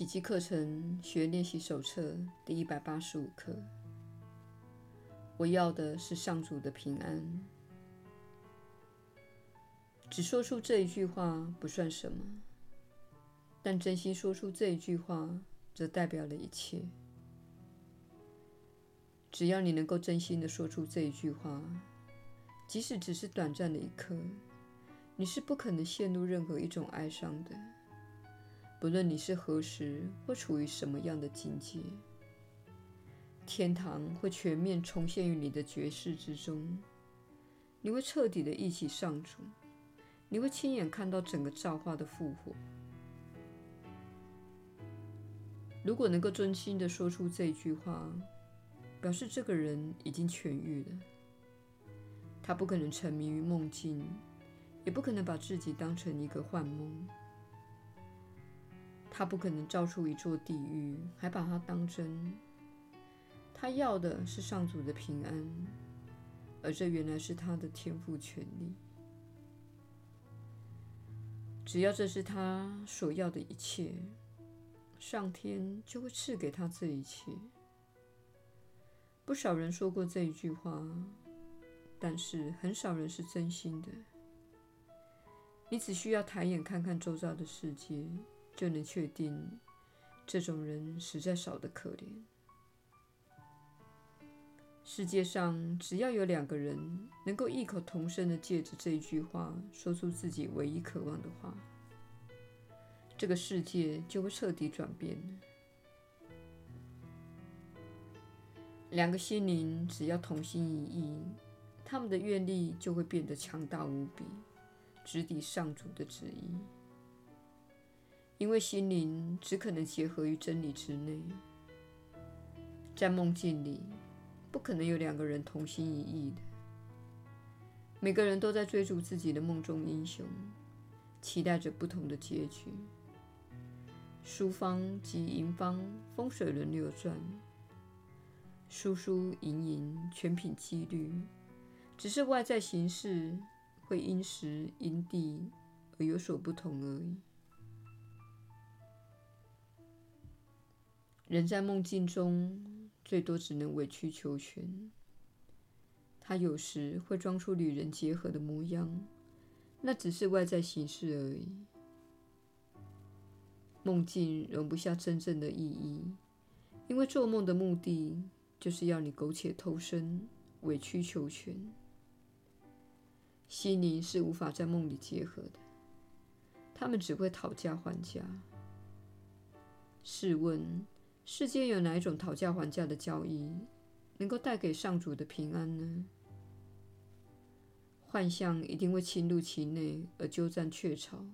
奇迹课程学练习手册第一百八十五课。我要的是上主的平安。只说出这一句话不算什么，但真心说出这一句话，则代表了一切。只要你能够真心的说出这一句话，即使只是短暂的一刻，你是不可能陷入任何一种哀伤的。不论你是何时或处于什么样的境界，天堂会全面重现于你的觉识之中。你会彻底地忆起上主，你会亲眼看到整个造化的复活。如果能够真心的说出这句话，表示这个人已经痊愈了。他不可能沉迷于梦境，也不可能把自己当成一个幻梦。他不可能造出一座地狱，还把它当真。他要的是上主的平安，而这原来是他的天赋权利。只要这是他所要的一切。上天就会赐给他这一切。不少人说过这一句话，但是很少人是真心的。你只需要抬眼看看周遭的世界，就能确定这种人实在少得可怜。世界上只要有两个人能够异口同声地借着这一句话说出自己唯一渴望的话。这个世界就会彻底转变。两个心灵只要同心一意，他们的愿力就会变得强大无比，直抵上主的旨意。因为心灵只可能结合于真理之内，在梦境里不可能有两个人同心一意的。每个人都在追逐自己的梦中英雄，期待着不同的结局。输方及赢方风水轮流转，输输赢赢全凭几率，只是外在形式会因时因地而有所不同而已。人在梦境中最多只能委曲求全，他有时会装出与人结合的模样，那只是外在形式而已。梦境容不下真正的意义，因为做梦的目的就是要你苟且偷生、委曲求全。心灵是无法在梦里结合的，他们只会讨价还价。试问，世间有哪一种讨价还价的交易能够带给上主的平安呢？幻象一定会侵入其内而鸠占鹊巢。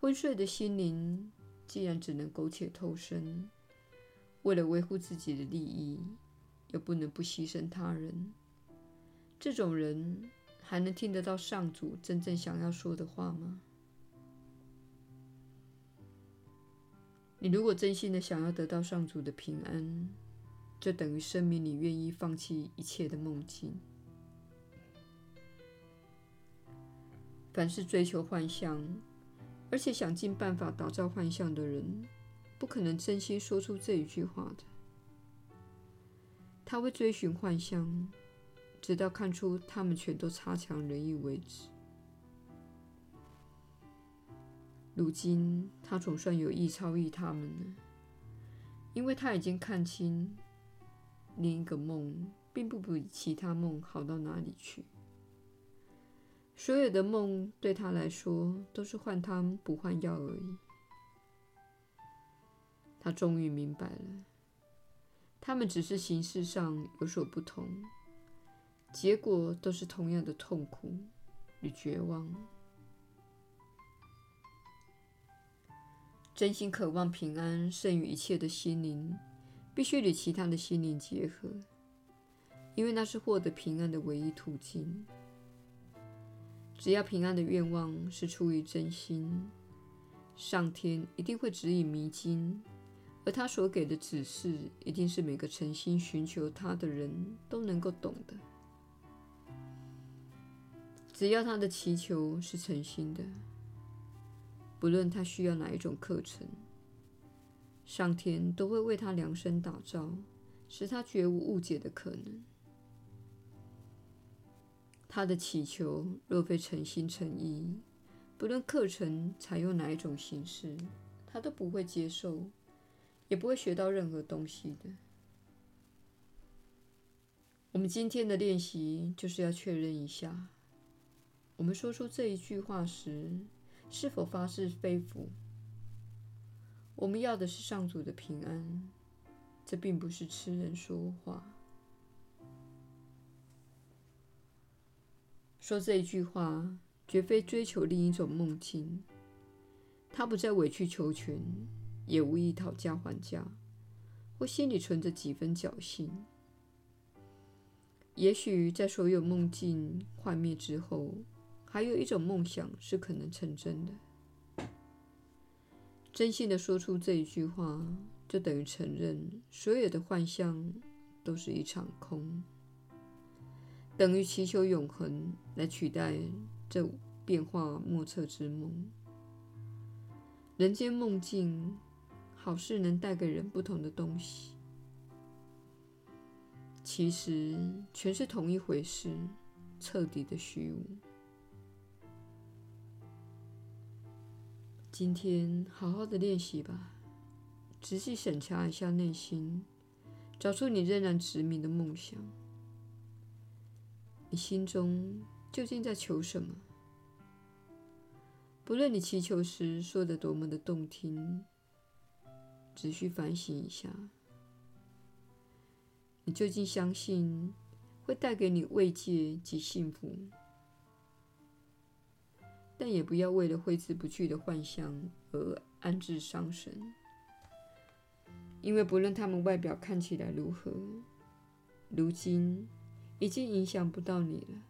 昏睡的心灵既然只能苟且偷生，为了维护自己的利益，又不能不牺牲他人，这种人还能听得到上主真正想要说的话吗？你如果真心的想要得到上主的平安，就等于声明你愿意放弃一切的梦境。凡是追求幻象，而且想尽办法打造幻象的人，不可能真心说出这一句话的。他会追寻幻象，直到看出他们全都差强人意为止。如今他总算有意超越他们了，因为他已经看清，另一个梦并不比其他梦好到哪里去。所有的梦对他来说都是换汤不换药而已。他终于明白了，他们只是形式上有所不同，结果都是同样的痛苦与绝望。真心渴望平安胜于一切的心灵，必须与其他的心灵结合，因为那是获得平安的唯一途径。只要平安的愿望是出于真心，上天一定会指引迷津，而他所给的指示一定是每个诚心寻求他的人都能够懂的。只要他的祈求是诚心的，不论他需要哪一种课程，上天都会为他量身打造，使他绝无误解的可能。他的祈求若非诚心诚意，不论课程采用哪一种形式，他都不会接受，也不会学到任何东西的。我们今天的练习就是要确认一下，我们说出这一句话时，是否发自肺腑。我们要的是上主的平安，这并不是痴人说话。说这一句话，绝非追求另一种梦境。他不再委曲求全，也无意讨价还价，或心里存着几分侥幸。也许在所有梦境幻灭之后，还有一种梦想是可能成真的。真心的说出这一句话，就等于承认所有的幻象都是一场空，等于祈求永恒来取代这变化莫测之梦。人间梦境，好似能带给人不同的东西，其实全是同一回事，彻底的虚无。今天好好的练习吧，仔细审查一下内心，找出你仍然执迷的梦想。你心中究竟在求什么？不论你祈求时说的多么的动听，只需反省一下，你究竟相信会带给你慰藉及幸福？但也不要为了挥之不去的幻象而安置伤神，因为不论他们外表看起来如何，如今已经影响不到你了。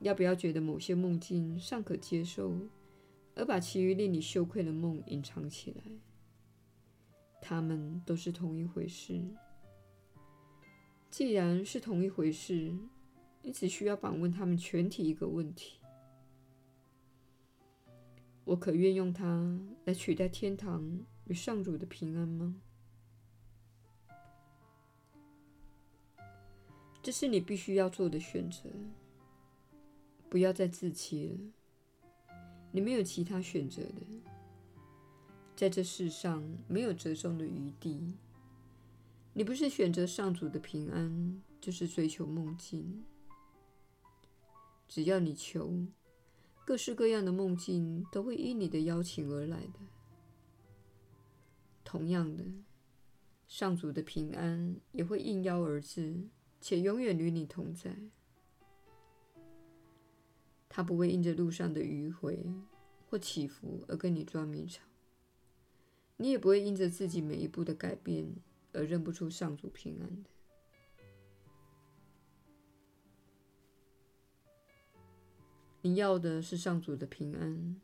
要不要觉得某些梦境尚可接受，而把其余令你羞愧的梦隐藏起来？他们都是同一回事。既然是同一回事，你只需要反问他们全体一个问题。我可愿用它来取代天堂与上主的平安吗？这是你必须要做的选择。不要再自欺了，你没有其他选择的。在这世上没有折中的余地。你不是选择上主的平安，就是追求梦境。只要你求。各式各样的梦境都会依你的邀请而来的。同样的，上主的平安也会应邀而至，且永远与你同在。他不会因着路上的迂回或起伏而跟你捉迷藏，你也不会因着自己每一步的改变而认不出上主平安的。你要的是上主的平安，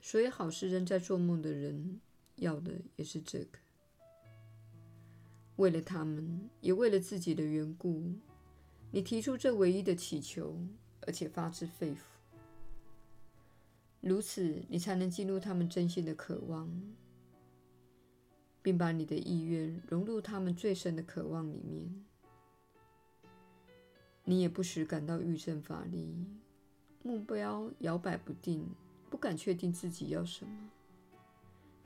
所以好事仍在做梦的人要的也是这个。为了他们，也为了自己的缘故，你提出这唯一的祈求，而且发自肺腑。如此，你才能进入他们真心的渴望，并把你的意愿融入他们最深的渴望里面。你也不时感到欲振乏力。目标摇摆不定，不敢确定自己要什么，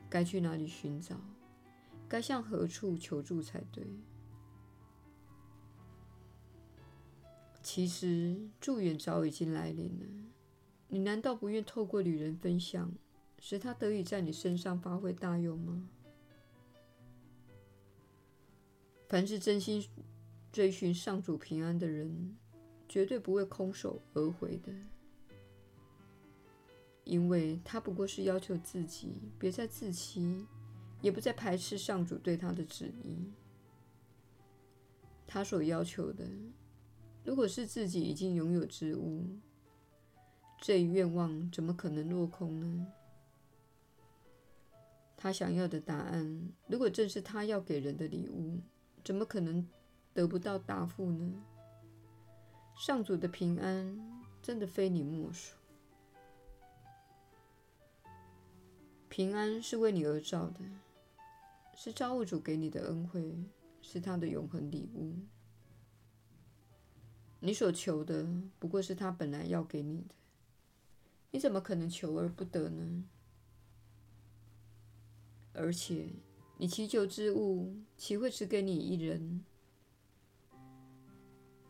该去哪里寻找，该向何处求助才对。其实祝愿早已经来临了，你难道不愿透过旅人分享，使他得以在你身上发挥大用吗？凡是真心追寻上主平安的人，绝对不会空手而回的。因为他不过是要求自己别再自欺，也不再排斥上主对他的旨意。他所要求的，如果是自己已经拥有之物，这一愿望怎么可能落空呢？他想要的答案，如果正是他要给人的礼物，怎么可能得不到答复呢？上主的平安真的非你莫属。平安是为你而造的，是造物主给你的恩惠，是他的永恒礼物。你所求的不过是他本来要给你的，你怎么可能求而不得呢？而且，你祈求之物，岂会只给你一人？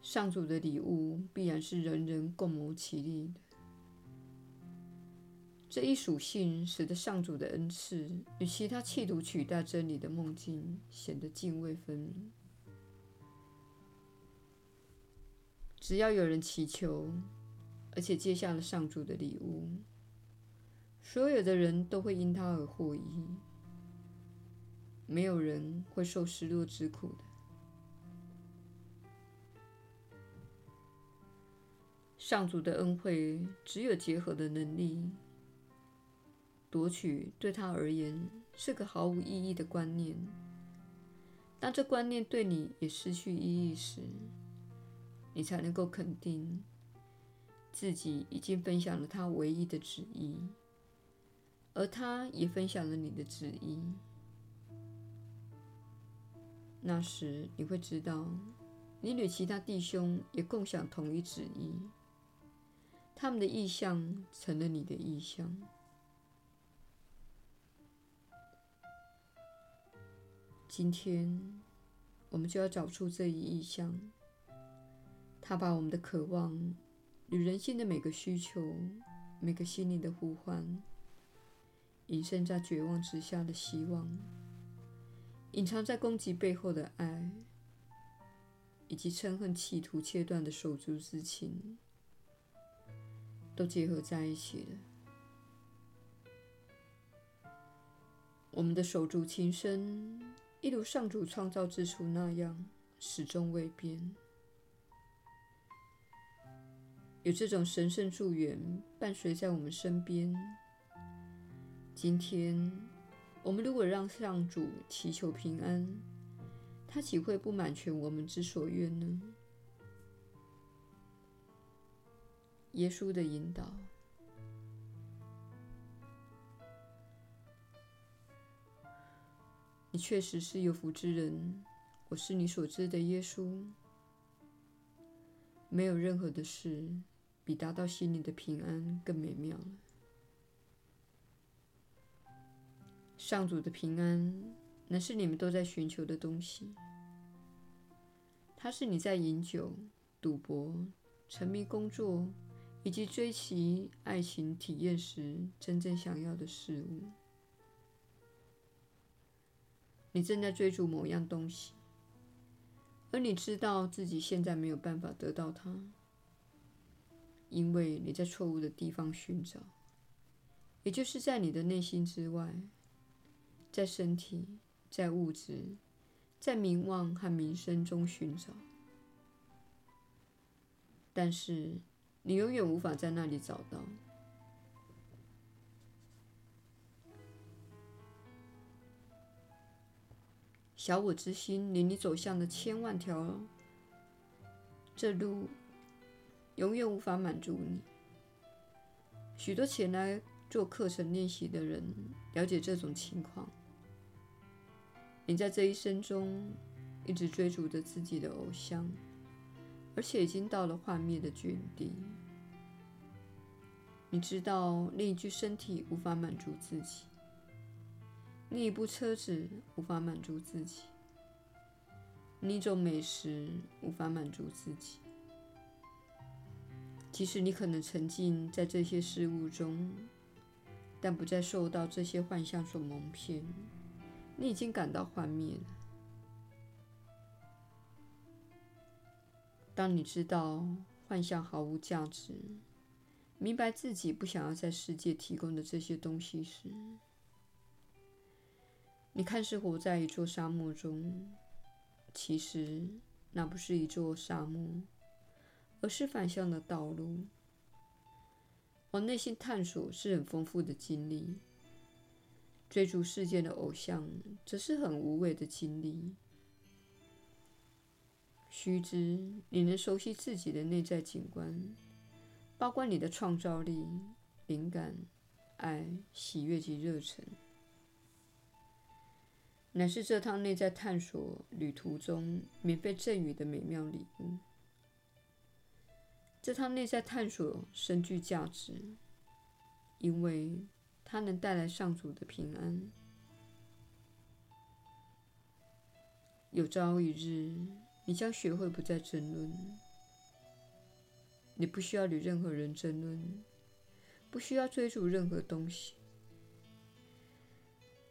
上主的礼物必然是人人共谋其利的。这一属性使得上主的恩赐与其他企图取代真理的梦境显得泾渭分明。只要有人祈求，而且接下了上主的礼物，所有的人都会因他而获益。没有人会受失落之苦的。上主的恩惠只有结合的能力，夺取对他而言是个毫无意义的观念。当这观念对你也失去意义时，你才能够肯定自己已经分享了他唯一的旨意，而他也分享了你的旨意。那时你会知道，你与其他弟兄也共享同一旨意，他们的意向成了你的意向。今天，我们就要找出这一意向，它把我们的渴望与人心的每个需求、每个心灵的呼唤，隐身在绝望之下的希望。隐藏在攻击背后的爱，以及嗔恨企图切断的手足之情，都结合在一起了。我们的手足情深，一如上主创造之初那样，始终未变。有这种神圣祝愿伴随在我们身边。今天。我们如果让上主祈求平安，他岂会不满全我们之所愿呢？耶稣的引导，你确实是有福之人。我是你所知的耶稣。没有任何的事比达到心里的平安更美妙了。上主的平安，乃是你们都在寻求的东西。它是你在饮酒、赌博、沉迷工作以及追求爱情体验时真正想要的事物。你正在追逐某样东西，而你知道自己现在没有办法得到它，因为你在错误的地方寻找，也就是在你的内心之外。在身体、在物质、在名望和名声中寻找，但是你永远无法在那里找到。小我之心领你走向了千万条，这路永远无法满足你。许多前来做课程练习的人了解这种情况。你在这一生中一直追逐着自己的偶像，而且已经到了幻灭的境地。你知道另一具身体无法满足自己，你一部车子无法满足自己，你一种美食无法满足自己。即使你可能沉浸在这些事物中，但不再受到这些幻象所蒙骗。你已经感到幻灭了。当你知道幻象毫无价值，明白自己不想要在世界提供的这些东西时，你看似活在一座沙漠中，其实那不是一座沙漠，而是反向的道路。往内心探索是很丰富的经历。追逐世界的偶像，则是很无谓的经历。须知，你能熟悉自己的内在景观，包括你的创造力、灵感、爱、喜悦及热忱，乃是这趟内在探索旅途中免费赠予的美妙礼物。这趟内在探索深具价值，因为它能带来上主的平安。有朝一日，你将学会不再争论。你不需要与任何人争论，不需要追逐任何东西。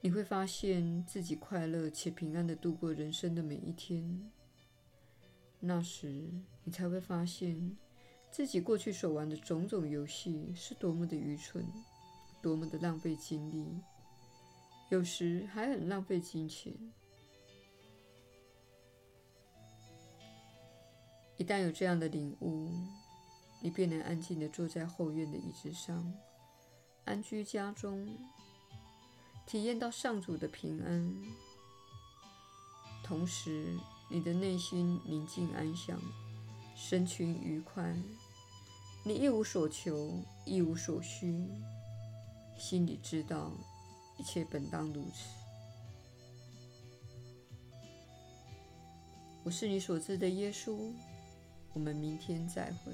你会发现自己快乐且平安地度过人生的每一天。那时，你才会发现。自己过去所玩的种种游戏是多么的愚蠢，多么的浪费精力，有时还很浪费金钱。一旦有这样的领悟，你便能安静地坐在后院的椅子上，安居家中，体验到上主的平安。同时，你的内心宁静安详。身群愉快，你一无所求，一无所需，心里知道一切本当如此。我是你所知的耶稣，我们明天再会。